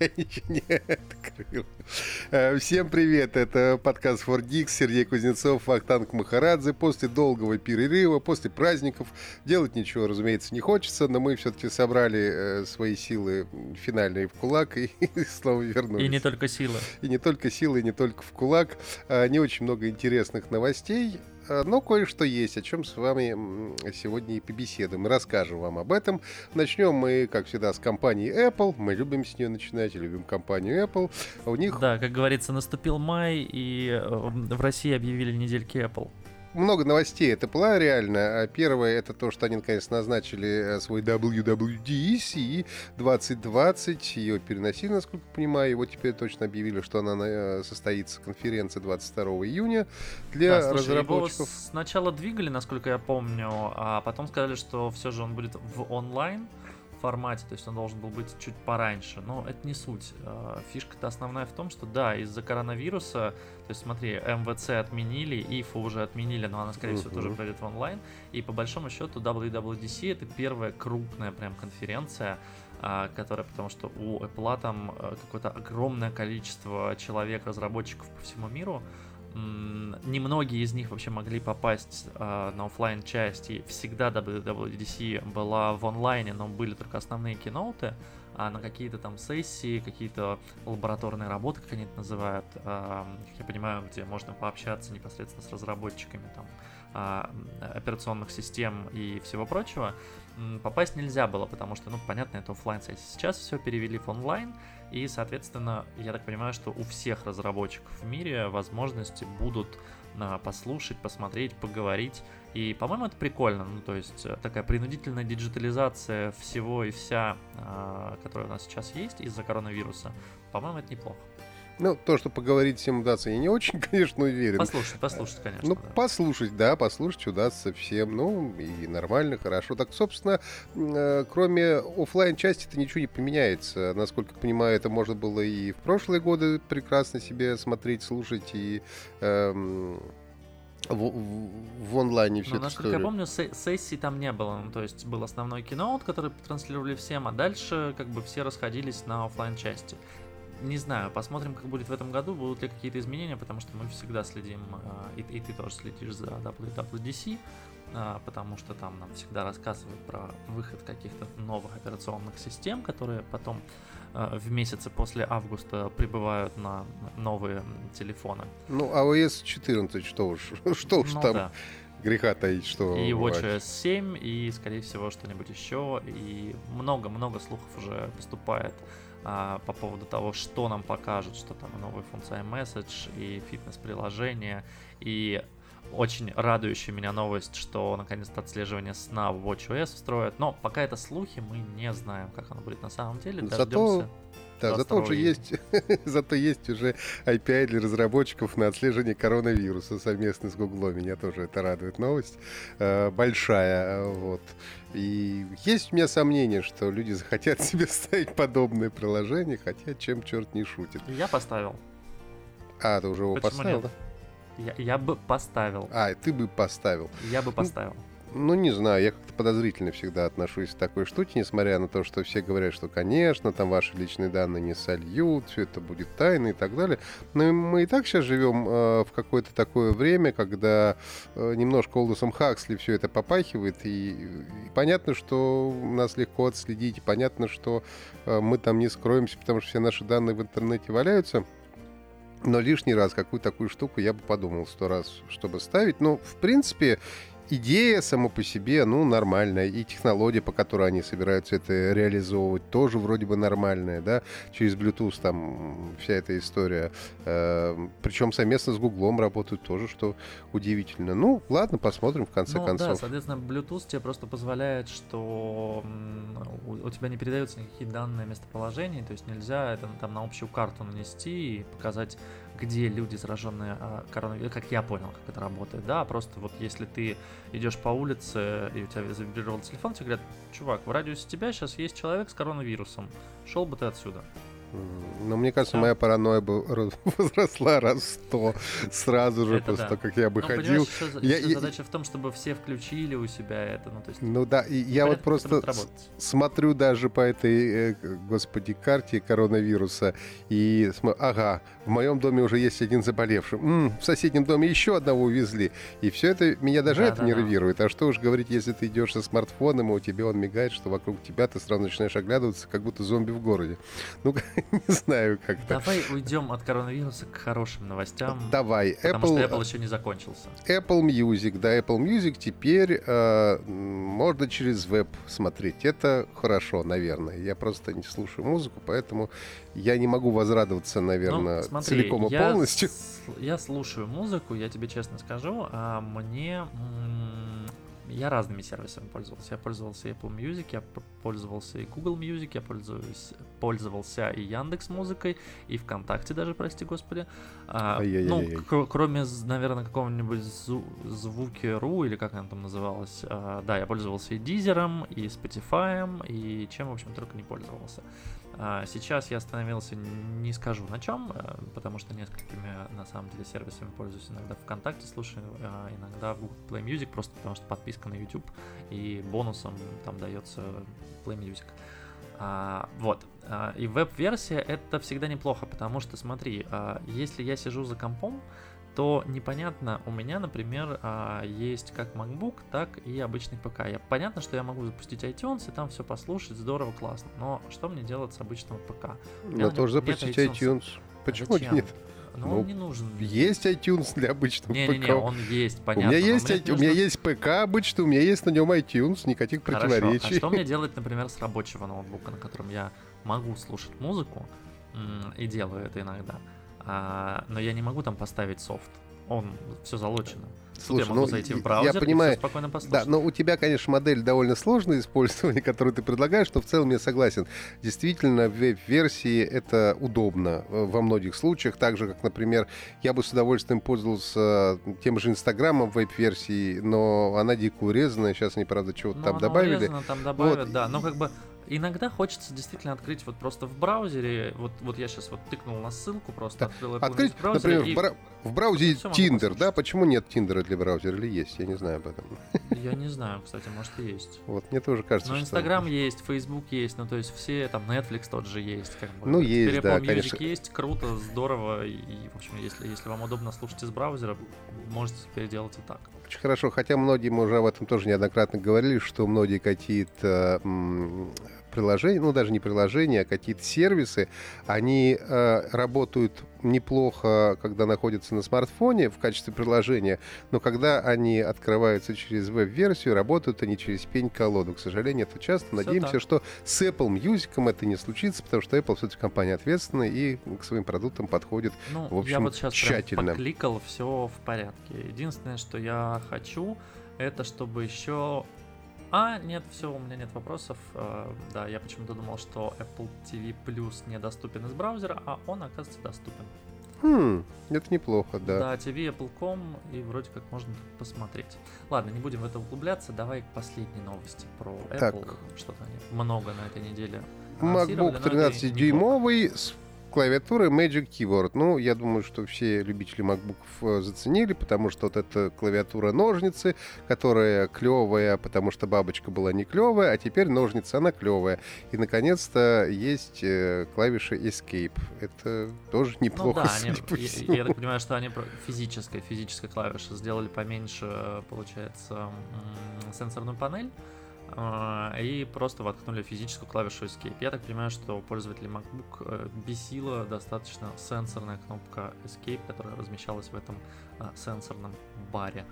Я ничего не открыл. Э, всем привет, это подкаст Fordix, Сергей Кузнецов, Вахтанг Махарадзе. После долгого перерыва, после праздников, делать ничего, разумеется, не хочется, но мы все-таки собрали э, свои силы финальные в кулак и, и снова вернулись. И не только силы. И не только силы, и не только в кулак. Э, не очень много интересных новостей. Э, но кое-что есть, о чем с вами сегодня и побеседуем, и расскажем вам об этом. Начнем мы, как всегда, с компании Apple. Мы любим с нее начинать, любим компанию Apple. У них... Да, как говорится, наступил май, и э, в России объявили недельки Apple много новостей это была реально. А первое это то, что они наконец назначили э, свой WWDC 2020. Ее переносили, насколько понимаю. Его теперь точно объявили, что она э, состоится конференция 22 июня для да, слушай, разработчиков. Сначала двигали, насколько я помню, а потом сказали, что все же он будет в онлайн формате, то есть он должен был быть чуть пораньше, но это не суть. А, фишка-то основная в том, что да, из-за коронавируса, то есть смотри, МВЦ отменили, ИФУ уже отменили, но она, скорее uh-huh. всего, тоже пройдет в онлайн, и по большому счету WWDC это первая крупная прям конференция, а, которая, потому что у Apple там а, какое-то огромное количество человек, разработчиков по всему миру, немногие из них вообще могли попасть э, на офлайн часть, и всегда WWDC была в онлайне, но были только основные киноуты, а на какие-то там сессии, какие-то лабораторные работы, как они это называют, э, как я понимаю, где можно пообщаться непосредственно с разработчиками там э, операционных систем и всего прочего, попасть нельзя было, потому что, ну, понятно, это офлайн сессия. Сейчас все перевели в онлайн, и, соответственно, я так понимаю, что у всех разработчиков в мире возможности будут а, послушать, посмотреть, поговорить. И, по-моему, это прикольно. Ну, то есть э, такая принудительная диджитализация всего и вся, а, которая у нас сейчас есть из-за коронавируса, по-моему, это неплохо. Ну, то, что поговорить всем удастся, я не очень, конечно, уверен. Послушать, послушать, конечно. Ну, да. послушать, да, послушать удастся всем. Ну, и нормально, хорошо. Так, собственно, э, кроме офлайн части это ничего не поменяется. Насколько понимаю, это можно было и в прошлые годы прекрасно себе смотреть, слушать и... Эм, в, в, в онлайне все ну, Насколько я помню, сессии там не было. Ну, то есть был основной киноут, который транслировали всем, а дальше как бы все расходились на офлайн части не знаю, посмотрим, как будет в этом году, будут ли какие-то изменения, потому что мы всегда следим, а, и, и ты тоже следишь за WWDC, а, потому что там нам всегда рассказывают про выход каких-то новых операционных систем, которые потом а, в месяце после августа прибывают на новые телефоны. Ну, iOS 14, что уж, что уж ну, там да. греха таить, что... И WatchOS 7, и, скорее всего, что-нибудь еще, и много-много слухов уже поступает а, по поводу того, что нам покажут, что там новая функция iMessage, и фитнес-приложение, и очень радующая меня новость, что наконец-то отслеживание сна в WatchOS встроят. Но пока это слухи, мы не знаем, как оно будет на самом деле. Зато да, зато уже есть, зато есть уже API для разработчиков на отслеживание коронавируса совместно с Google. Меня тоже это радует новость. Э, большая, э, вот. И есть у меня сомнение, что люди захотят себе ставить подобное приложение, хотя чем черт не шутит. Я поставил. А, ты уже его Почему поставил, нет? да? Я, я бы поставил. А, ты бы поставил. Я бы поставил. Ну, ну, не знаю, я как-то подозрительно всегда отношусь к такой штуке, несмотря на то, что все говорят, что, конечно, там ваши личные данные не сольют, все это будет тайно и так далее. Но мы и так сейчас живем э, в какое-то такое время, когда э, немножко Олдусом Хаксли все это попахивает, и, и понятно, что нас легко отследить, и понятно, что э, мы там не скроемся, потому что все наши данные в интернете валяются. Но лишний раз какую такую штуку я бы подумал сто раз, чтобы ставить. Но, в принципе, идея сама по себе, ну, нормальная. И технология, по которой они собираются это реализовывать, тоже вроде бы нормальная, да. Через Bluetooth там вся эта история. Э, причем совместно с Гуглом работают тоже, что удивительно. Ну, ладно, посмотрим в конце ну, концов. Да, соответственно, Bluetooth тебе просто позволяет, что у, у тебя не передаются никакие данные местоположения, то есть нельзя это там на общую карту нанести и показать, где люди, зараженные а, коронавирусом, как я понял, как это работает, да, просто вот если ты идешь по улице, и у тебя завибрировал телефон, тебе говорят, чувак, в радиусе тебя сейчас есть человек с коронавирусом, шел бы ты отсюда. Но мне кажется, Всё. моя паранойя бы возросла раз сто сразу же Это после да. того, как я бы Ну, ходил. за- Я- ещё я- задача в том, чтобы все включили у себя это, ну, то есть... Ну да, и я вот просто смотрю даже по этой, э, господи, карте коронавируса и см- ага, в моем доме уже есть один заболевший. М, в соседнем доме еще одного увезли. И все это меня даже это Да-да-да. нервирует. А что уж говорить, если ты идешь со смартфоном, и у тебя он мигает, что вокруг тебя ты сразу начинаешь оглядываться, как будто зомби в городе. Ну, не знаю как-то. Давай уйдем от коронавируса к хорошим новостям. Давай, Потому что Apple, Apple еще не закончился. Apple Music, да, Apple Music теперь э, можно через веб смотреть. Это хорошо, наверное. Я просто не слушаю музыку, поэтому я не могу возрадоваться, наверное, Ну, смотри, целиком и я полностью. с- Я слушаю музыку, я тебе честно скажу, а мне... м, Я разными сервисами пользовался. Я пользовался Apple Music, я пользовался и Google Music, я пользуюсь, пользовался и Яндекс Музыкой, и ВКонтакте даже, прости господи. А, ну, кр- кроме, наверное, какого-нибудь зу- Звуки.ру, или как она там называлась. а, да, я пользовался и Дизером, и Spotify, и чем, в общем, только не пользовался. А, Сейчас я остановился, не скажу на чем, э, потому что несколькими на самом деле сервисами пользуюсь. Иногда ВКонтакте слушаю, а иногда в Google Play Music, просто потому что подписка на YouTube и бонусом там дается Play Music. А, вот. И веб-версия это всегда неплохо, потому что смотри, если я сижу за компом, то непонятно, у меня, например, а, есть как MacBook, так и обычный ПК. Я, понятно, что я могу запустить iTunes и там все послушать, здорово, классно. Но что мне делать с обычного ПК? Но на тоже запустить iTunes. iTunes. Почему Зачем? нет? Ну, Ну, он не нужен. Есть iTunes для обычного Не-не-не, ПК. он есть, У понятно. меня но есть, мне iTunes, у меня нужно- есть ПК обычно, у меня есть на нем iTunes, никаких Хорошо, противоречий. а что мне делать, например, с рабочего ноутбука, на котором я могу слушать музыку, и делаю это иногда, а, но я не могу там поставить софт. Он все залочено. Слушай, я могу ну, зайти я в браузер понимаю, и спокойно Да, послушать. но у тебя, конечно, модель довольно сложная использования, которую ты предлагаешь, но в целом я согласен. Действительно, в веб-версии это удобно э, во многих случаях. Так же, как, например, я бы с удовольствием пользовался э, тем же Инстаграмом в веб-версии, но она дико урезанная. Сейчас они, правда, чего-то Ну, там добавили. урезано, там добавят, Вот. да. Но как бы иногда хочется действительно открыть вот просто в браузере. Вот, вот я сейчас вот тыкнул на ссылку, просто Да. открыл Apple Открыть, в браузере например, в, и- бра- в браузере послушать. да? Почему нет Тиндера для браузера? Или есть? Я не знаю об этом. Я не знаю, кстати, может и есть. Вот, мне тоже кажется, Но что... Инстаграм есть, Фейсбук есть, ну то есть все, там Netflix тот же есть. Как бы. Ну, Теперь есть, да, Apple Music конечно. есть, круто, здорово. И, в общем, если, если вам удобно слушать из браузера, можете теперь делать и так. Очень хорошо, хотя многие, мы уже об этом тоже неоднократно говорили, что многие какие-то приложения, ну даже не приложения, а какие-то сервисы, они э, работают неплохо, когда находятся на смартфоне в качестве приложения, но когда они открываются через веб-версию, работают они через пень-колоду. К сожалению, это часто. Надеемся, так. что с Apple Music это не случится, потому что Apple все-таки компания ответственная и к своим продуктам подходит Ну, В я общем, вот сейчас тщательно. прям покликал, все в порядке. Единственное, что я хочу, это чтобы еще... А, нет, все, у меня нет вопросов. Э, да, я почему-то думал, что Apple TV Plus недоступен из браузера, а он, оказывается, доступен. Хм, это неплохо, да. Да, TV Apple.com, и вроде как можно посмотреть. Ладно, не будем в это углубляться, давай к последней новости про Apple. Так. Что-то они много на этой неделе MacBook но это и неплохо. 13-дюймовый с клавиатурой Magic Keyboard. Ну, я думаю, что все любители MacBook э, заценили, потому что вот эта клавиатура ножницы, которая клевая, потому что бабочка была не клевая, а теперь ножница, она клевая. И, наконец-то, есть э, клавиша Escape. Это тоже Ну неплохо, да, судя они, по я, всему. я так понимаю, что они физической, физической клавиши сделали поменьше, получается, м, сенсорную панель и просто воткнули физическую клавишу Escape. Я так понимаю, что у пользователей MacBook э, бесила достаточно сенсорная кнопка Escape, которая размещалась в этом а, сенсорном баре,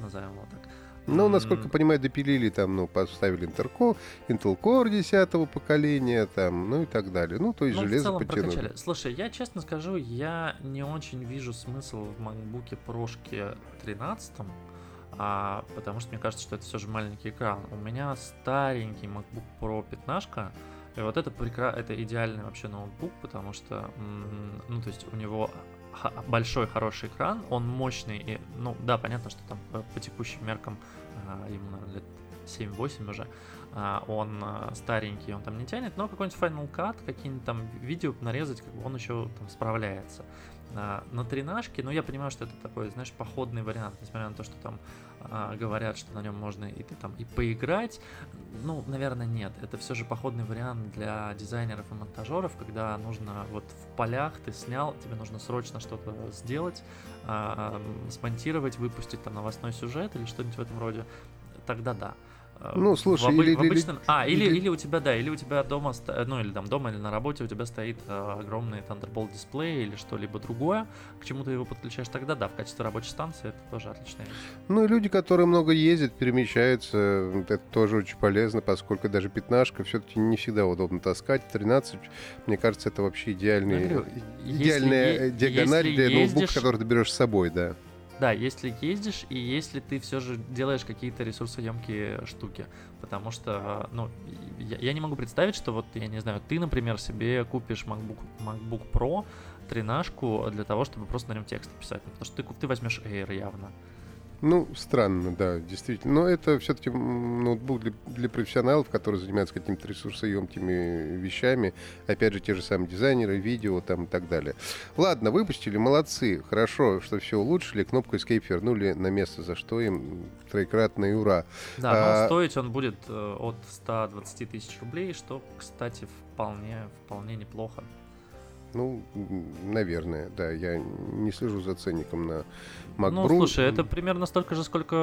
назовем его так. Ну, насколько понимаю, допилили там, ну, поставили Intel Core, Intel Core 10 поколения, там, ну и так далее. Ну, то есть Ну, железо подтянули. прокачали. Слушай, я честно скажу, я не очень вижу смысл в MacBook Pro 13, а, потому что мне кажется, что это все же маленький экран. У меня старенький MacBook Pro 15, и вот это, прекра... это идеальный вообще ноутбук, потому что, ну, то есть у него х- большой хороший экран, он мощный, и, ну, да, понятно, что там по, по текущим меркам а, ему, наверное, лет 7-8 уже, а, он а, старенький, он там не тянет, но какой-нибудь Final Cut, какие-нибудь там видео нарезать, как бы он еще там справляется. На, на тренажке, ну я понимаю, что это такой, знаешь, походный вариант, несмотря на то, что там а, говорят, что на нем можно и там и поиграть. Ну, наверное, нет. Это все же походный вариант для дизайнеров и монтажеров, когда нужно вот в полях ты снял, тебе нужно срочно что-то сделать, а, смонтировать, выпустить там новостной сюжет или что-нибудь в этом роде. Тогда да. Э, ну, слушай, в, или, в обычном... или, а, или, или, или у тебя, да, или у тебя дома, ну, или там дома, или на работе у тебя стоит э, огромный Thunderbolt дисплей или что-либо другое, к чему ты его подключаешь, тогда да, в качестве рабочей станции это тоже отличная вещь. Ну, и люди, которые много ездят, перемещаются, это тоже очень полезно, поскольку даже пятнашка все-таки не всегда удобно таскать. 13, мне кажется, это вообще идеальный, ну, идеальная если, диагональ если для ездишь... ноутбука, который ты берешь с собой, да. Да, если ездишь и если ты все же делаешь какие-то ресурсоемкие штуки. Потому что, ну, я, я не могу представить, что вот, я не знаю, ты, например, себе купишь MacBook, MacBook Pro тренажку для того, чтобы просто на нем текст писать. Потому что ты, ты возьмешь Air явно. Ну, странно, да, действительно. Но это все-таки ноутбук для, для профессионалов, которые занимаются какими-то ресурсоемкими вещами. Опять же, те же самые дизайнеры, видео там и так далее. Ладно, выпустили, молодцы. Хорошо, что все улучшили. Кнопку Escape вернули на место, за что им троекратное ура. Да, а... но стоить он будет э, от 120 тысяч рублей, что, кстати, вполне, вполне неплохо. Ну, наверное, да. Я не слежу за ценником на MacBook. Ну, слушай, это примерно столько же, сколько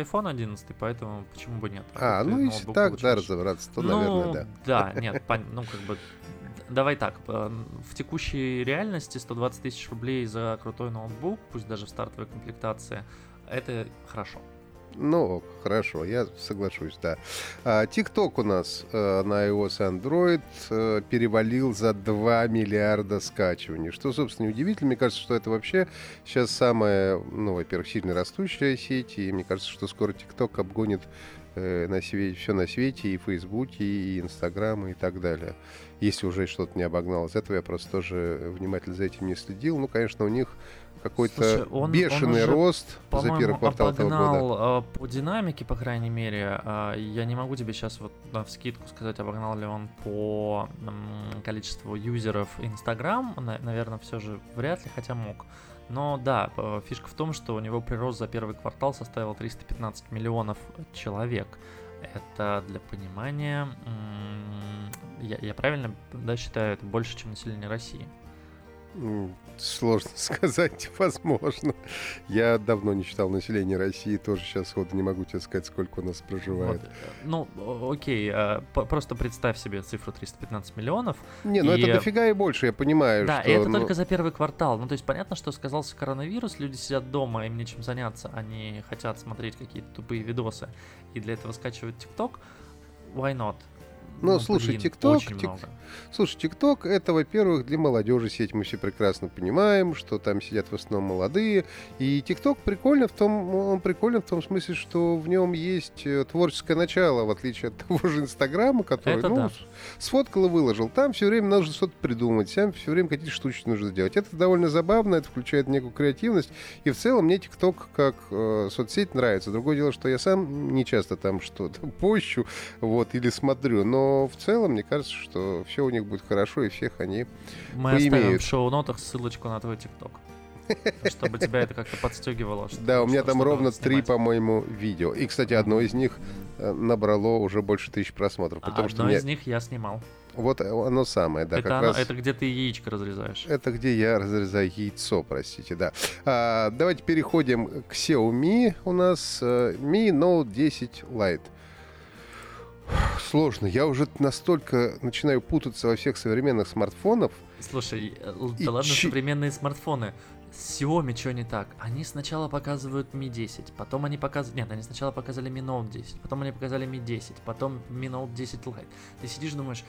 iPhone 11, поэтому почему бы нет? А, ну если так, да, разобраться, то, ну, наверное, да. Да, нет, ну как бы давай так, э, в текущей реальности 120 тысяч рублей за крутой ноутбук, пусть даже в стартовой комплектации, это хорошо. Ну, хорошо, я соглашусь, да. А, TikTok у нас э, на iOS и Android э, перевалил за 2 миллиарда скачиваний. Что, собственно, неудивительно. Мне кажется, что это вообще сейчас самая, ну, во-первых, сильно растущая сеть. И мне кажется, что скоро TikTok обгонит э, на свете, все на свете, и Фейсбуке, и Инстаграм, и так далее. Если уже что-то не обогнал. Из этого я просто тоже внимательно за этим не следил. Ну, конечно, у них какой-то бешеный он уже, рост за первый квартал этого года. А, по динамике, по крайней мере. А, я не могу тебе сейчас вот в скидку сказать, обогнал ли он по количеству юзеров Instagram. Наверное, все же вряд ли, хотя мог. Но да, фишка в том, что у него прирост за первый квартал составил 315 миллионов человек. Это для понимания, я, я правильно да, считаю, это больше, чем население России. Сложно сказать, возможно. Я давно не читал население России, тоже сейчас сходу не могу тебе сказать, сколько у нас проживает. Вот. Ну, окей, а, просто представь себе цифру 315 миллионов. Не, ну и... это дофига и больше, я понимаю. Да, что, и это ну... только за первый квартал. Ну, то есть понятно, что сказался коронавирус, люди сидят дома, им нечем заняться, они хотят смотреть какие-то тупые видосы, и для этого скачивают ТикТок. Why not? Ну, ну слушай, ТикТок... Тик... Слушай, ТикТок это, во-первых, для молодежи сеть. Мы все прекрасно понимаем, что там сидят в основном молодые. И ТикТок прикольно в том, он прикольно в том смысле, что в нем есть э, творческое начало, в отличие от того же Инстаграма, который, это ну, да. сфоткал и выложил. Там все время нужно что-то придумать, там все время какие-то штучки нужно сделать. Это довольно забавно, это включает некую креативность. И в целом мне ТикТок как э, соцсеть нравится. Другое дело, что я сам не часто там что-то пощу, вот, или смотрю. Но в целом, мне кажется, что все у них будет хорошо, и всех они Мы поимеют. оставим в шоу-нотах ссылочку на твой ТикТок. Чтобы тебя это как-то подстегивало. Да, у меня там ровно три, по-моему, видео. И, кстати, одно из них э, набрало уже больше тысяч просмотров. Потому что из них я снимал. Вот оно самое, да. Это, как оно, раз... это где ты яичко разрезаешь. Это где я разрезаю яйцо, простите, да. А, давайте переходим к Xiaomi. У нас uh, Mi Note 10 Lite. Сложно. Я уже настолько начинаю путаться во всех современных смартфонах. Слушай, э, да ладно, ч... современные смартфоны. С Xiaomi что не так? Они сначала показывают Mi 10, потом они показывают... Нет, они сначала показали Mi Note 10, потом они показали Mi 10, потом Mi Note 10 Lite. Ты сидишь думаешь,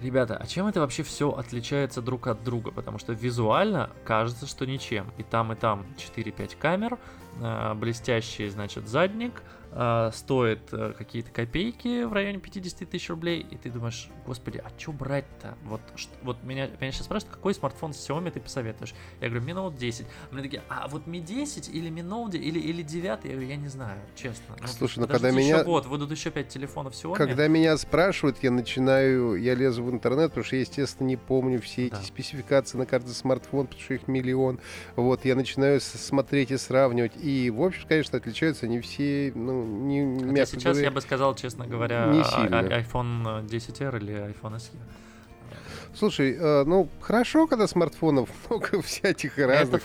ребята, а чем это вообще все отличается друг от друга? Потому что визуально кажется, что ничем. И там, и там 4-5 камер, э, блестящий, значит, задник, э, стоит э, какие-то копейки в районе 50 тысяч рублей, и ты думаешь, господи, а что брать-то? Вот, что, вот меня, меня сейчас спрашивают, какой смартфон Xiaomi ты посоветуешь? Я говорю, Mi Note 10. А мне такие, а вот Mi 10 или Mi Note или, или 9? Я говорю, я не знаю, честно. Ну, Слушай, ну когда меня... Еще год, выйдут еще 5 телефонов Xiaomi. Когда меня спрашивают, я начинаю, я лезу в интернет, потому что я, естественно, не помню все эти да. спецификации на каждый смартфон, потому что их миллион. Вот, я начинаю смотреть и сравнивать. И, в общем, конечно, отличаются они все, ну, не, мягко сейчас говоря, я бы сказал, честно говоря, не сильно. iPhone 10R или iPhone SE. Слушай, э, ну хорошо, когда смартфонов много всяких разных.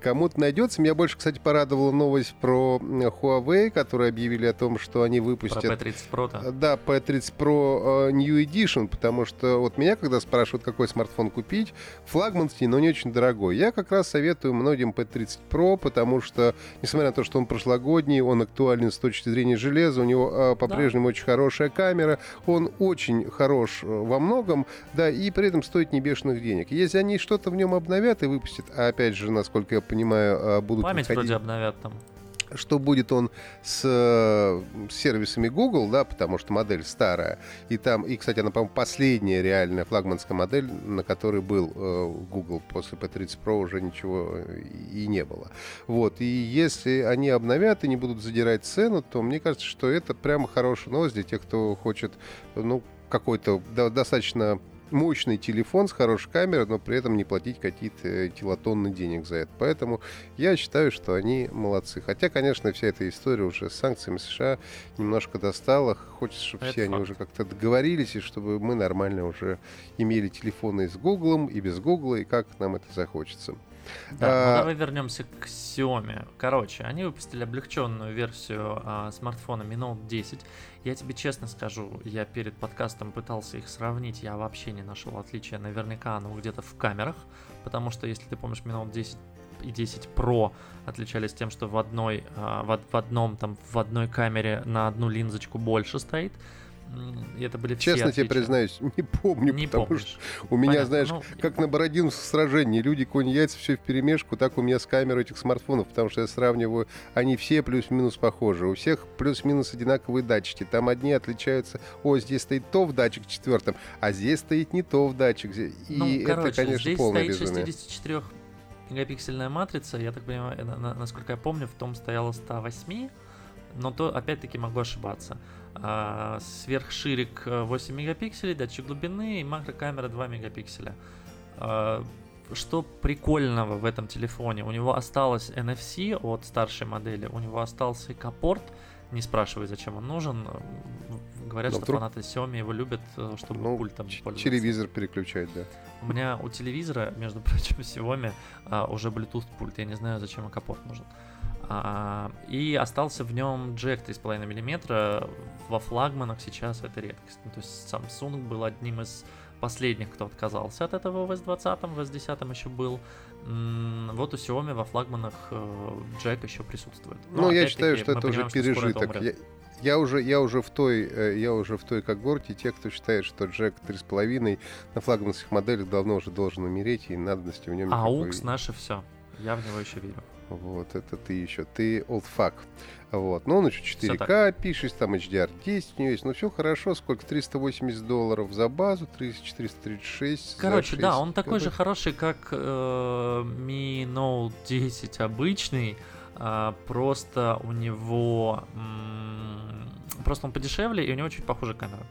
Кому-то найдется. Меня больше, кстати, порадовала новость про Huawei, которые объявили о том, что они выпустят... Про P30 Pro, да? Да, P30 Pro э, New Edition, потому что вот меня, когда спрашивают, какой смартфон купить, флагманский, но не очень дорогой. Я как раз советую многим P30 Pro, потому что, несмотря на то, что он прошлогодний, он актуален с точки зрения железа, у него э, по-прежнему да. очень хорошая камера, он очень хорош во многом, да, и при этом стоит не бешеных денег. Если они что-то в нем обновят и выпустят, а опять же, насколько я понимаю, а, будут Память выходить... вроде обновят там что будет он с, с сервисами Google, да, потому что модель старая. И там, и, кстати, она, по-моему, последняя реальная флагманская модель, на которой был э, Google после P30 Pro уже ничего и не было. Вот. И если они обновят и не будут задирать цену, то мне кажется, что это прямо хорошая новость для тех, кто хочет, ну, какой-то да, достаточно мощный телефон с хорошей камерой, но при этом не платить какие-то килотонны денег за это. Поэтому я считаю, что они молодцы. Хотя, конечно, вся эта история уже с санкциями США немножко достала. Хочется, чтобы это все факт. они уже как-то договорились, и чтобы мы нормально уже имели телефоны с Гуглом и без Гугла, и как нам это захочется. Да, а... давай вернемся к Xiaomi. Короче, они выпустили облегченную версию а, смартфона Mi Note 10. Я тебе честно скажу, я перед подкастом пытался их сравнить, я вообще не нашел отличия. Наверняка оно где-то в камерах, потому что, если ты помнишь, Mi Note 10 и 10 Pro отличались тем, что в одной, а, в, в одном там в одной камере на одну линзочку больше стоит, и это были Честно все тебе признаюсь, не помню, не потому помнишь. что у меня, Понятно, знаешь, ну, как на Бородинском сражении, люди конь яйца, все в перемешку, так у меня с камерой этих смартфонов, потому что я сравниваю, они все плюс-минус похожи, у всех плюс-минус одинаковые датчики, там одни отличаются, о, здесь стоит то в датчик четвертом, а здесь стоит не то в датчик, и ну, это, короче, конечно, здесь полное стоит безумие. 64 мегапиксельная матрица, я так понимаю, насколько я помню, в том стояла 108, но то опять-таки могу ошибаться. А, сверхширик 8 э, мегапикселей, датчик глубины и макрокамера 2 мегапикселя. А, что прикольного в этом телефоне? У него осталось NFC от старшей модели, у него остался экопорт. Не спрашивай, зачем он нужен. Говорят, Но что вдруг... фанаты Xiaomi его любят, э, чтобы ну, пультом пользоваться. Телевизор переключать, да. У меня у телевизора, между прочим, Xiaomi а, уже Bluetooth пульт. Я не знаю, зачем экопорт нужен. А, и остался в нем джек 3,5 мм. Во флагманах сейчас это редкость. Ну, то есть Samsung был одним из последних, кто отказался от этого в S20, в S10 еще был. Вот у Xiaomi во флагманах э, джек еще присутствует. Но ну, я считаю, что это уже пережиток. Я, я уже, я уже в той, э, я уже в той когорте те, кто считает, что Джек 3,5 на флагманских моделях давно уже должен умереть, и надобности в нем А AUX наше все. Я в него еще верю. Вот, это ты еще. Ты fuck. Вот. Ну, он еще 4К пишешь, там HDR10 у него есть. Ну, все хорошо. Сколько? 380 долларов за базу, 436 Короче, 6, да, он такой же хороший, как э, Mi Note 10 обычный. А, просто у него... М- просто он подешевле, и у него чуть похуже камера.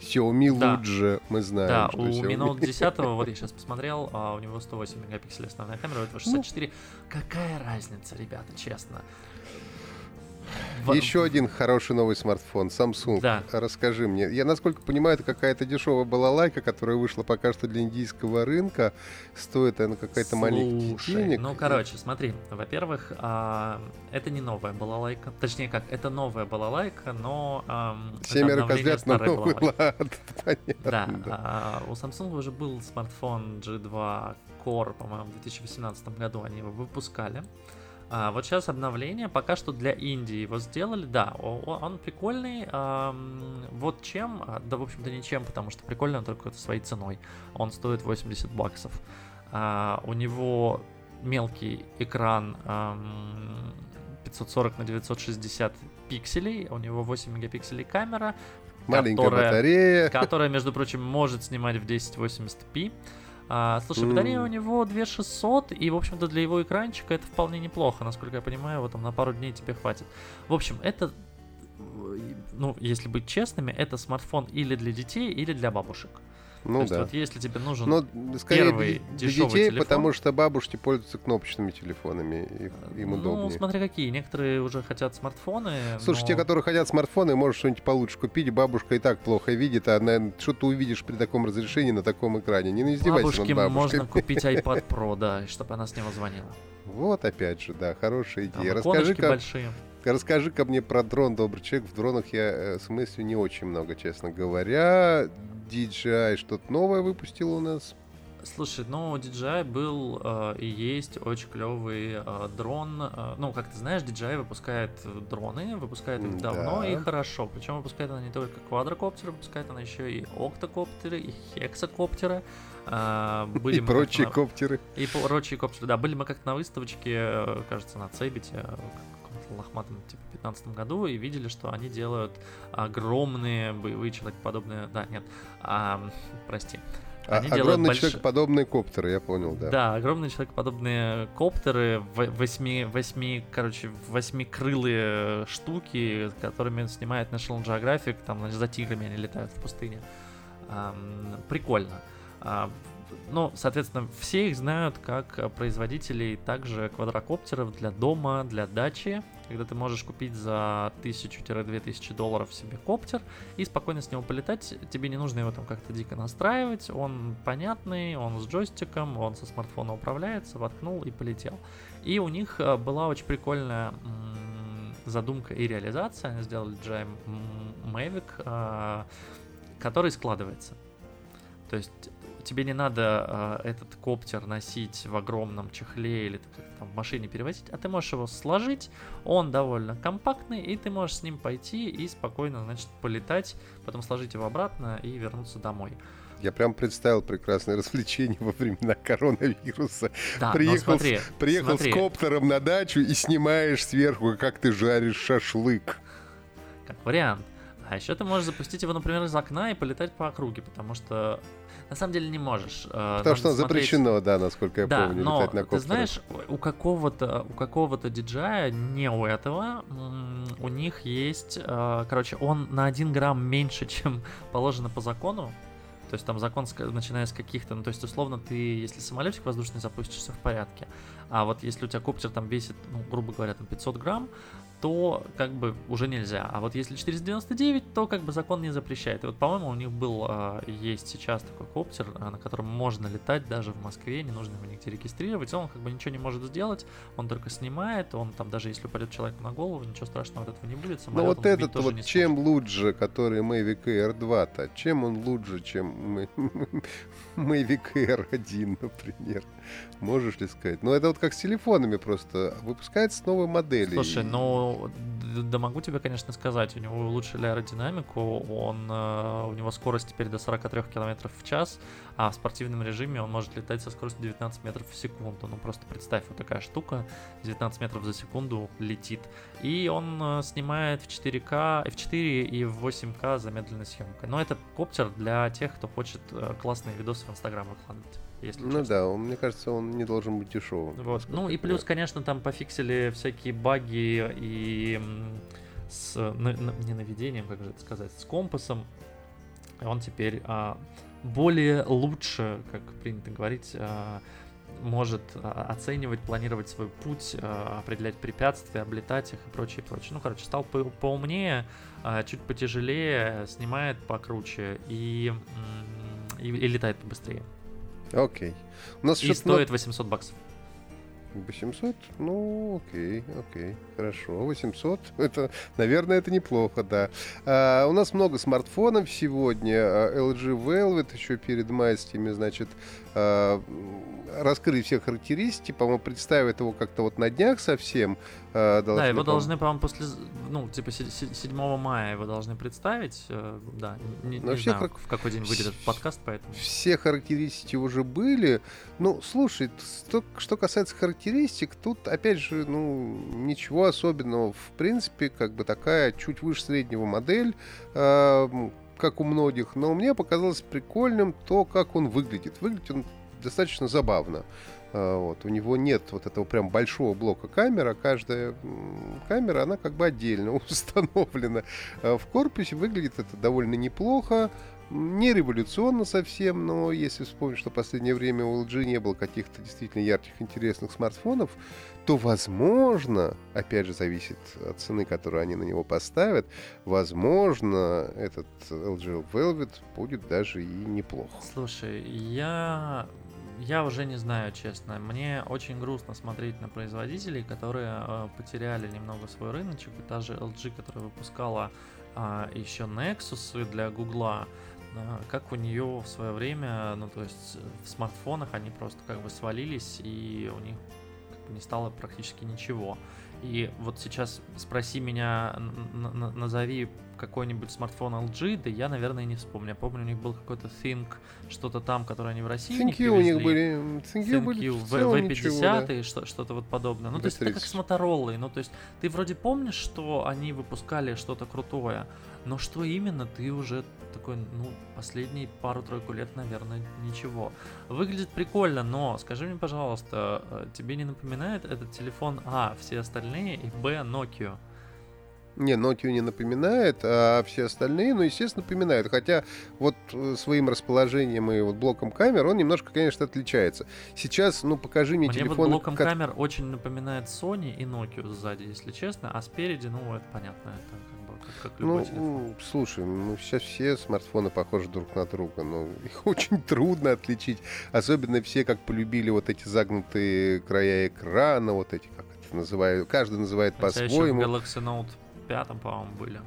Xiaomi да. лучше, мы знаем. Да, у Xiaomi... Mi Note 10, вот я сейчас посмотрел, а у него 108 мегапикселей основная камера, у этого 64. Ну. Какая разница, ребята, честно? Еще один хороший новый смартфон, Samsung. Да. Расскажи мне. Я, насколько понимаю, это какая-то дешевая балалайка, которая вышла пока что для индийского рынка. Стоит она какая-то маленькая денег. Ну, короче, смотри. Во-первых, а, это не новая балалайка. Точнее как, это новая балалайка, но... А, Семеро козлят на новый лад. Понятно, да. да. А, у Samsung уже был смартфон G2 Core, по-моему, в 2018 году они его выпускали. А, вот сейчас обновление, пока что для Индии его сделали, да, он прикольный, а, вот чем, а, да, в общем-то, ничем, потому что прикольный он только своей ценой, он стоит 80 баксов. А, у него мелкий экран а, 540 на 960 пикселей, у него 8 мегапикселей камера, Маленькая которая, батарея. которая, между прочим, может снимать в 1080p. А, слушай, батарея у него 2600, и, в общем-то, для его экранчика это вполне неплохо, насколько я понимаю, вот там на пару дней тебе хватит. В общем, это, ну, если быть честными, это смартфон или для детей, или для бабушек. Ну То есть да. вот если тебе нужен Но скорее первый для, дешевый детей, телефон. потому что бабушки пользуются кнопочными телефонами, и- им ну, удобнее. смотри какие. Некоторые уже хотят смартфоны. Слушай, но- те, которые хотят смартфоны, может что-нибудь получше купить. Бабушка и так плохо видит, а наверное, что ты увидишь при таком разрешении на таком экране. Не издевайся Бабушке над бабушкой. можно купить iPad Pro, да, чтобы она с него звонила. Вот опять же, да, хорошая идея. иконочки Расскажи-ка, большие. Расскажи-ка мне про дрон, добрый человек. В дронах я э, смысле не очень много, честно говоря. DJI что-то новое выпустил у нас. Слушай, ну DJI был э, и есть очень клевый э, дрон. Э, ну, как ты знаешь, DJI выпускает дроны, выпускает их Да. давно и хорошо. Причем выпускает она не только квадрокоптеры, выпускает она еще и октокоптеры, и хексакоптеры. Э, были и прочие на- коптеры. И прочие коптеры, да. Были мы как-то на выставочке, э, кажется, на Цебите, э, в лохматом, типа, 15 году, и видели, что они делают огромные боевые человекоподобные... Да, нет, а, прости. А, Они делают огромные больш- человекоподобные коптеры, я понял, да. Да, огромные человекоподобные коптеры, восьми, восьми, короче, восьмикрылые штуки, которыми снимает National Geographic, там, значит, за тиграми они летают в пустыне. Прикольно. А, ну, соответственно, все их знают как э, производителей также квадрокоптеров для дома, для дачи, когда ты можешь купить за 1000-2000 долларов себе коптер и спокойно с него полетать. Тебе не нужно его там как-то дико настраивать. Он понятный, он с джойстиком, он со смартфона управляется, воткнул и полетел. И у них э, была очень прикольная задумка и реализация. Они сделали DJI М- Mavic, э, который складывается. То есть тебе не надо э, этот коптер носить в огромном чехле или там в машине перевозить, а ты можешь его сложить, он довольно компактный, и ты можешь с ним пойти и спокойно, значит, полетать, потом сложить его обратно и вернуться домой. Я прям представил прекрасное развлечение во времена коронавируса. Да, Приехал смотри, Приехал смотри, с коптером на дачу и снимаешь сверху, как ты жаришь шашлык. как вариант. А еще ты можешь запустить его, например, из окна и полетать по округе, потому что на самом деле не можешь. э, Потому надо что смотреть- запрещено, да, насколько я да, помню, но летать на ты коптерах. знаешь, у какого-то у какого-то диджея, не у этого, у них есть, э, короче, он на 1 грамм меньше, чем положено по закону. То есть там закон, начиная с каких-то, ну то есть условно ты, если самолетик воздушный запустишь, все в порядке. А вот если у тебя коптер там весит, ну, грубо говоря, там 500 грамм, то как бы уже нельзя. А вот если 499, то как бы закон не запрещает. И вот, по-моему, у них был, а, есть сейчас такой коптер, а, на котором можно летать даже в Москве, не нужно его нигде регистрировать. Он как бы ничего не может сделать, он только снимает, он там даже если упадет человеку на голову, ничего страшного от этого не будет. Ну самолет вот этот вот чем лучше, который Mavic Air 2-то, чем он лучше, чем Mavic Air 1, например? Можешь ли сказать? Ну это вот как с телефонами просто. Выпускается новая модель. Слушай, и- ну, да могу тебе, конечно, сказать, у него улучшили аэродинамику, он, э, у него скорость теперь до 43 км в час, а в спортивном режиме он может летать со скоростью 19 метров в секунду. Ну, просто представь, вот такая штука, 19 метров за секунду летит. И он э, снимает в 4К, в 4 и в 8К замедленной съемкой. Но это коптер для тех, кто хочет э, классные видосы в Инстаграм выкладывать. Если Ну честно. да, он, мне кажется, он не должен быть дешевым. Вот. Ну и плюс, конечно, там пофиксили всякие баги и с на- на- не наведением, как же это сказать, с компасом. Он теперь а, более лучше, как принято говорить, а, может а, оценивать, планировать свой путь, а, определять препятствия, облетать их и прочее, прочее. Ну, короче, стал по- поумнее, а, чуть потяжелее, снимает покруче и, и, и летает побыстрее. Окей. У нас И стоит 800 баксов. 800? Ну, окей, окей, хорошо. 800, это, наверное, это неплохо, да. А, у нас много смартфонов сегодня. А, LG Velvet еще перед майскими, значит, а, раскрыли все характеристики. По-моему, представят его как-то вот на днях совсем. а, Да, его по-моему. должны, по-моему, после, ну, типа се- се- 7 мая его должны представить. э, Да, не, Но не вообще знаю, как- в какой день выйдет этот подкаст, поэтому. Все характеристики уже были. Ну, слушай, сто- что касается характеристик, характеристик тут, опять же, ну, ничего особенного. В принципе, как бы такая чуть выше среднего модель, э, как у многих, но мне показалось прикольным то, как он выглядит. Выглядит он достаточно забавно. Э, вот. У него нет вот этого прям большого блока камер, а каждая камера, она как бы отдельно установлена. Э, в корпусе выглядит это довольно неплохо. Не революционно совсем, но если вспомнить, что в последнее время у LG не было каких-то действительно ярких, интересных смартфонов, то, возможно, опять же, зависит от цены, которую они на него поставят, возможно, этот LG Velvet будет даже и неплохо. Слушай, я я уже не знаю, честно. Мне очень грустно смотреть на производителей, которые э, потеряли немного свой рыночек. И та же LG, которая выпускала э, еще Nexus для Гугла, как у нее в свое время, ну то есть в смартфонах они просто как бы свалились, и у них не стало практически ничего. И вот сейчас спроси меня, назови какой-нибудь смартфон LG, да я, наверное, не вспомню. Я помню, у них был какой-то Think, что-то там, которое они в России Think не у них были. Think, Think были в, V50 ничего, да. что- что-то вот подобное. Ну, то есть это как с Motorola. Ну, то есть ты вроде помнишь, что они выпускали что-то крутое, но что именно, ты уже такой, ну, последние пару-тройку лет, наверное, ничего. Выглядит прикольно, но скажи мне, пожалуйста, э, тебе не напоминает этот телефон А, все остальные, и Б, Nokia? Не, Nokia не напоминает, а все остальные, ну, естественно, напоминают. Хотя вот э, своим расположением и вот блоком камер он немножко, конечно, отличается. Сейчас, ну, покажи мне, мне телефон... вот блоком как... камер очень напоминает Sony и Nokia сзади, если честно, а спереди, ну, это понятно, это как, как любой ну, телефон. слушай, ну сейчас все смартфоны похожи друг на друга, но их очень трудно отличить. Особенно все, как полюбили вот эти загнутые края экрана, вот эти, как это называют, каждый называет по-своему. Galaxy Note пятом, по-моему, были.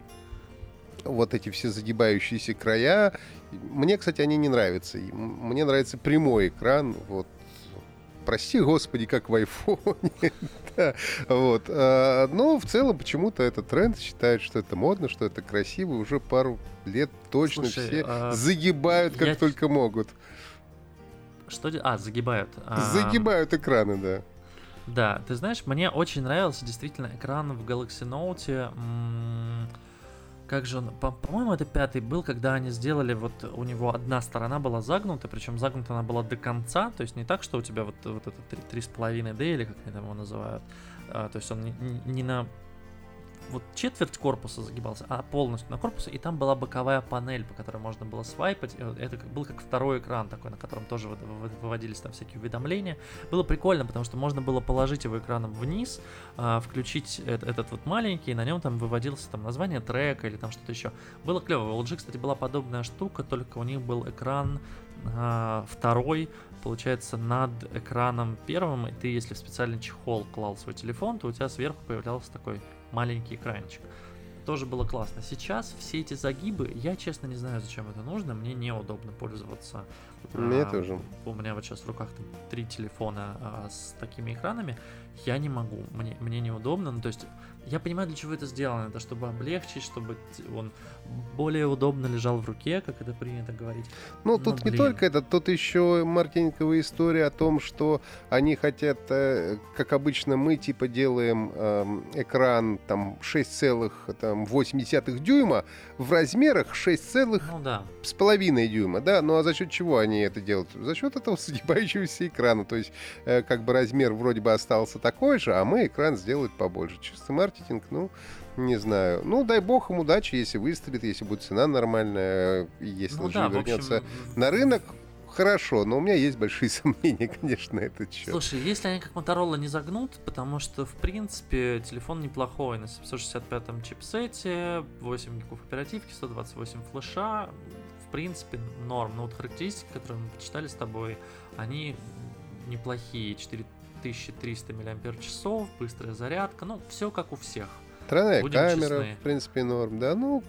Вот эти все загибающиеся края. Мне, кстати, они не нравятся. Мне нравится прямой экран. Вот прости господи, как в айфоне. да, вот. А, но в целом почему-то этот тренд считают, что это модно, что это красиво. Уже пару лет точно Слушай, все а... загибают как я... только могут. Что? А, загибают. А, загибают экраны, да. Да, ты знаешь, мне очень нравился действительно экран в Galaxy Note. Как же он, по- по-моему, это пятый был, когда они сделали, вот у него одна сторона была загнута, причем загнута она была до конца, то есть не так, что у тебя вот, вот это 3,5D или как они там его называют, а, то есть он не, не на вот четверть корпуса загибался, а полностью на корпусе, и там была боковая панель, по которой можно было свайпать. Это был как второй экран такой, на котором тоже выводились там всякие уведомления. Было прикольно, потому что можно было положить его экраном вниз, а, включить этот вот маленький, и на нем там выводился там название трека или там что-то еще. Было клево. У LG, кстати, была подобная штука, только у них был экран а, второй, получается, над экраном первым, и ты, если в специальный чехол клал свой телефон, то у тебя сверху появлялся такой маленький экранчик. Тоже было классно. Сейчас все эти загибы, я честно не знаю, зачем это нужно, мне неудобно пользоваться. Мне а, тоже. У меня вот сейчас в руках там, три телефона а, с такими экранами, я не могу, мне, мне неудобно. Ну, то есть я понимаю, для чего это сделано. Это чтобы облегчить, чтобы он более удобно лежал в руке, как это принято говорить. Ну, Но, тут блин. не только это, тут еще маркетинговая история о том, что они хотят, э, как обычно, мы типа делаем э, экран там 6,8 дюйма в размерах 6,5 ну, да. с половиной дюйма, да? Ну а за счет чего они это делают? За счет этого сгибающегося экрана. То есть, э, как бы размер вроде бы остался такой же, а мы экран сделать побольше. Чисто маркетинг маркетинг, ну, не знаю. Ну, дай бог им удачи, если выстрелит, если будет цена нормальная, если ну, да, вернется общем... на рынок, хорошо, но у меня есть большие сомнения, конечно, на этот счет. Слушай, если они как Motorola не загнут, потому что, в принципе, телефон неплохой на 765-м чипсете, 8 гигов оперативки, 128 флеша, в принципе, норм. Но вот характеристики, которые мы почитали с тобой, они неплохие. 4 1300 мАч, быстрая зарядка, ну, все как у всех. Тройная камера, честны. в принципе, норм, да, ну,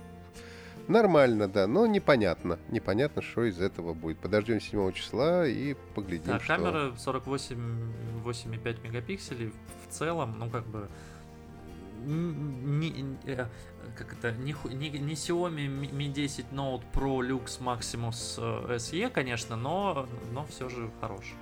нормально, да, но непонятно. Непонятно, что из этого будет. Подождем 7 числа и поглядим, да, что... камера 48,5 мегапикселей в целом, ну, как бы, не, не, э, как это, не, не, не Xiaomi Mi 10 Note Pro Lux Maximus SE, конечно, но, но все же хороший.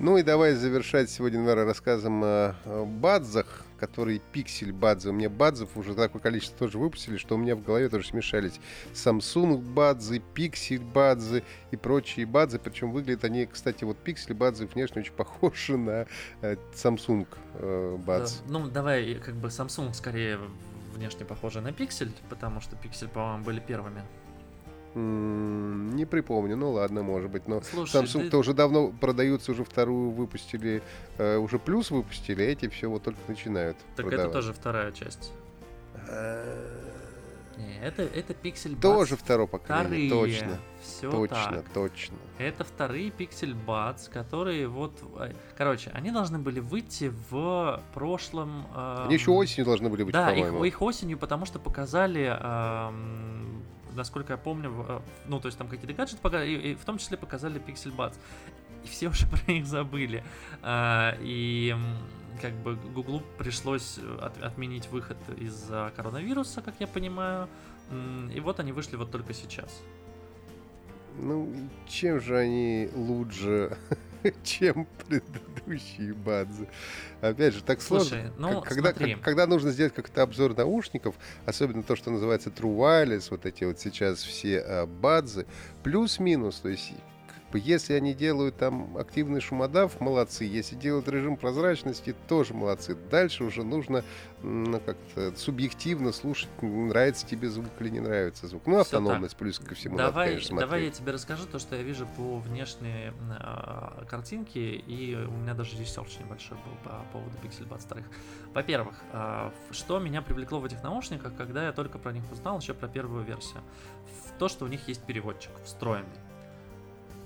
Ну и давай завершать сегодня, наверное, рассказом о бадзах, которые пиксель бадзы. У меня бадзов уже такое количество тоже выпустили, что у меня в голове тоже смешались Samsung бадзы, пиксель бадзы и прочие бадзы. Причем выглядят они, кстати, вот пиксель бадзы внешне очень похожи на э, Samsung э, бадз. Да, ну, давай, как бы Samsung скорее внешне похожи на пиксель, потому что пиксель, по-моему, были первыми. Не припомню, ну ладно, может быть, но Слушай, Samsung-то ты... уже давно продаются, уже вторую выпустили, э, уже плюс выпустили, а эти все вот только начинают Так продавать. это тоже вторая часть. Не, это, это пиксель Тоже второе поколение, вторые. точно. Все точно, так. точно. Это вторые пиксель бац, которые вот... Э, короче, они должны были выйти в прошлом... Эм... Они еще осенью должны были быть, Да, их, их осенью, потому что показали... Эм насколько я помню, э, ну, то есть там какие-то гаджеты показали, и, и в том числе показали Pixel Buds. И все уже про них забыли. А, и как бы Гуглу пришлось от, отменить выход из-за коронавируса, как я понимаю. И вот они вышли вот только сейчас. Ну, чем же они лучше чем предыдущие бадзы. Опять же, так Слушай, сложно. Ну, когда, как, когда нужно сделать как-то обзор наушников, особенно то, что называется True Wireless, вот эти вот сейчас все а, бадзы, плюс-минус, то есть если они делают там активный шумодав, молодцы. Если делают режим прозрачности, тоже молодцы. Дальше уже нужно ну, как-то субъективно слушать, нравится тебе звук или не нравится звук. Ну, автономность плюс ко всему давай, надо, конечно, Давай я тебе расскажу то, что я вижу по внешней э, картинке, и у меня даже research небольшой был по поводу Pixel Buds 2. Во-первых, э, что меня привлекло в этих наушниках, когда я только про них узнал, еще про первую версию, то, что у них есть переводчик встроенный.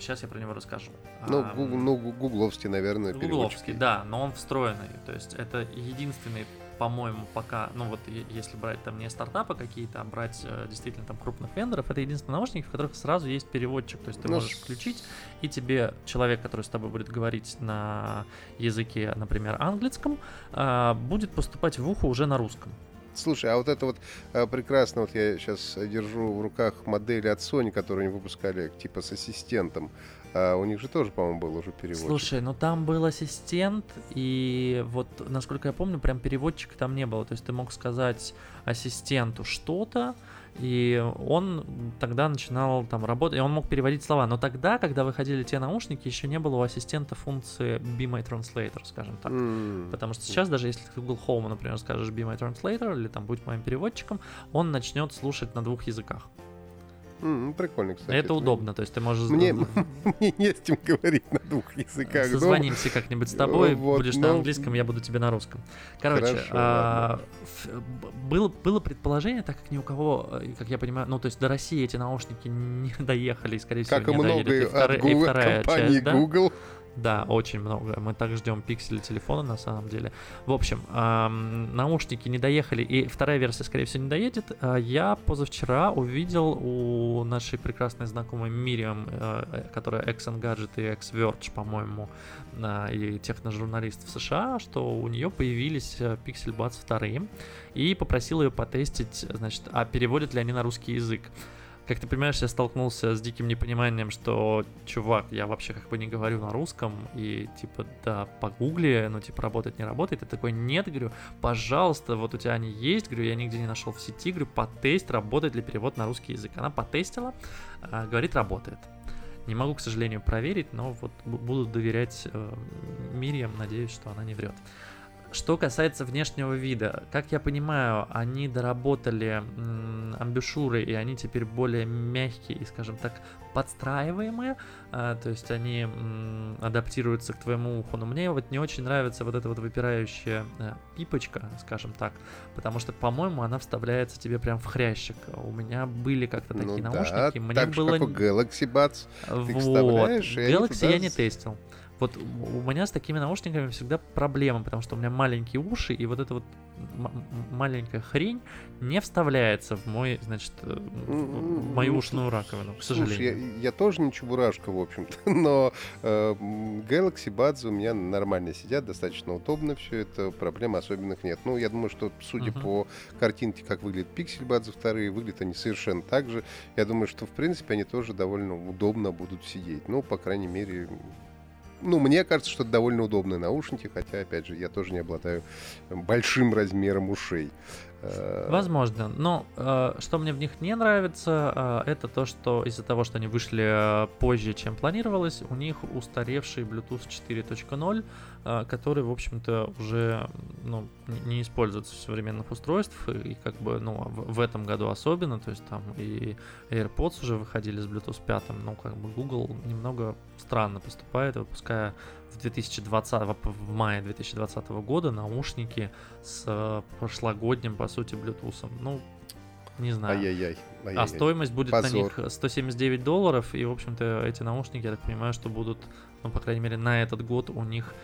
Сейчас я про него расскажу. Ну, а, гуг, ну гугловский, наверное, Гугловский, да, но он встроенный. То есть это единственный по-моему, пока, ну вот если брать там не стартапы какие-то, а брать э, действительно там крупных вендоров, это единственные наушники, в которых сразу есть переводчик. То есть ты ну, можешь включить, и тебе человек, который с тобой будет говорить на языке, например, английском, э, будет поступать в ухо уже на русском. Слушай, а вот это вот а, прекрасно, вот я сейчас держу в руках модели от Sony, которые они выпускали типа с ассистентом. А у них же тоже, по-моему, был уже переводчик. Слушай, ну там был ассистент, и вот, насколько я помню, прям переводчика там не было. То есть ты мог сказать ассистенту что-то, и он тогда начинал там работать, и он мог переводить слова. Но тогда, когда выходили те наушники, еще не было у ассистента функции Be My Translator, скажем так. Mm. Потому что сейчас, даже если ты Google Home, например, скажешь Be My Translator или там будь моим переводчиком, он начнет слушать на двух языках. Mm, прикольно, кстати. Это удобно, то есть ты можешь... Мне, мне не с кем говорить на двух языках. Созвонимся но... как-нибудь с тобой, вот, будешь но... на английском, я буду тебе на русском. Короче, Хорошо, а, было, было предположение, так как ни у кого, э, как я понимаю, ну то есть до России эти наушники не доехали, скорее всего как не много доедет. И, втор... Google, и вторая часть? Google. Да, очень много. Мы так ждем пиксели телефона на самом деле. В общем, эм, наушники не доехали, и вторая версия, скорее всего, не доедет. Э, я позавчера увидел у нашей прекрасной знакомой Мириам, э, которая X-Engadget и X-Verge, по-моему, э, и техножурналист в США, что у нее появились э, Pixel Buds 2, и попросил ее потестить, значит, а переводят ли они на русский язык как ты понимаешь, я столкнулся с диким непониманием, что, чувак, я вообще как бы не говорю на русском, и типа, да, погугли, ну, типа, работает, не работает. И такой, нет, говорю, пожалуйста, вот у тебя они есть, говорю, я нигде не нашел в сети, говорю, потесть, работает ли перевод на русский язык. Она потестила, а, говорит, работает. Не могу, к сожалению, проверить, но вот буду доверять э, Мириам, надеюсь, что она не врет. Что касается внешнего вида, как я понимаю, они доработали м, амбушюры, и они теперь более мягкие и, скажем так, подстраиваемые, а, то есть они м, адаптируются к твоему уху. Но мне вот не очень нравится вот эта вот выпирающая а, пипочка, скажем так, потому что, по-моему, она вставляется тебе прям в хрящик. У меня были как-то такие ну, наушники, да, мне так было... Же, как у Galaxy Buds. Вот. Galaxy я не тестил. Вот у меня с такими наушниками всегда проблема, потому что у меня маленькие уши, и вот эта вот маленькая хрень не вставляется в мой, значит, э, в мою ушную раковину, к сожалению. Слушай, я, я тоже не чебурашка, в общем-то, но э, Galaxy Buds у меня нормально сидят, достаточно удобно все это, проблем особенных нет. Ну, я думаю, что, судя uh-huh. по картинке, как выглядят Pixel Buds вторые, выглядят они совершенно так же. Я думаю, что, в принципе, они тоже довольно удобно будут сидеть. Ну, по крайней мере, ну, мне кажется, что это довольно удобные наушники, хотя, опять же, я тоже не обладаю большим размером ушей. Э, Возможно. Но э, что мне в них не нравится, э, это то, что из-за того, что они вышли э, позже, чем планировалось, у них устаревший Bluetooth 4.0, э, который, в общем-то, уже ну, не используется в современных устройствах, и, как бы, ну, в, в этом году особенно, то есть там и AirPods уже выходили с Bluetooth 5, ну, как бы Google немного странно поступает, выпуская в 2020, в мае 2020 года наушники с э, прошлогодним, по сути, Bluetooth. Ну, не знаю. Ай-яй-яй. А стоимость будет Позор. на них 179 долларов, и, в общем-то, эти наушники, я так понимаю, что будут, ну, по крайней мере, на этот год у них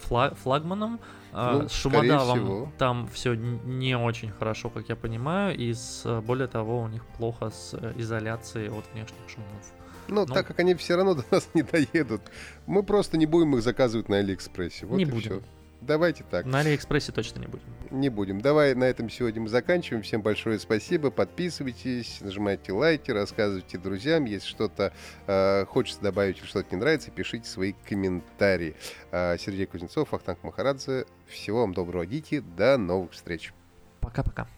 флаг, флагманом. А, ну, с шумодавом там все не очень хорошо, как я понимаю, и с, более того, у них плохо с э, изоляцией от внешних шумов. Ну, ну, так как они все равно до нас не доедут, мы просто не будем их заказывать на Алиэкспрессе. Вот не будем. Все. Давайте так. На Алиэкспрессе точно не будем. Не будем. Давай на этом сегодня мы заканчиваем. Всем большое спасибо. Подписывайтесь, нажимайте лайки, рассказывайте друзьям. Если что-то э, хочется добавить или что-то не нравится, пишите свои комментарии. Э, Сергей Кузнецов, Ахтанг Махарадзе. Всего вам доброго, Дики. До новых встреч. Пока-пока.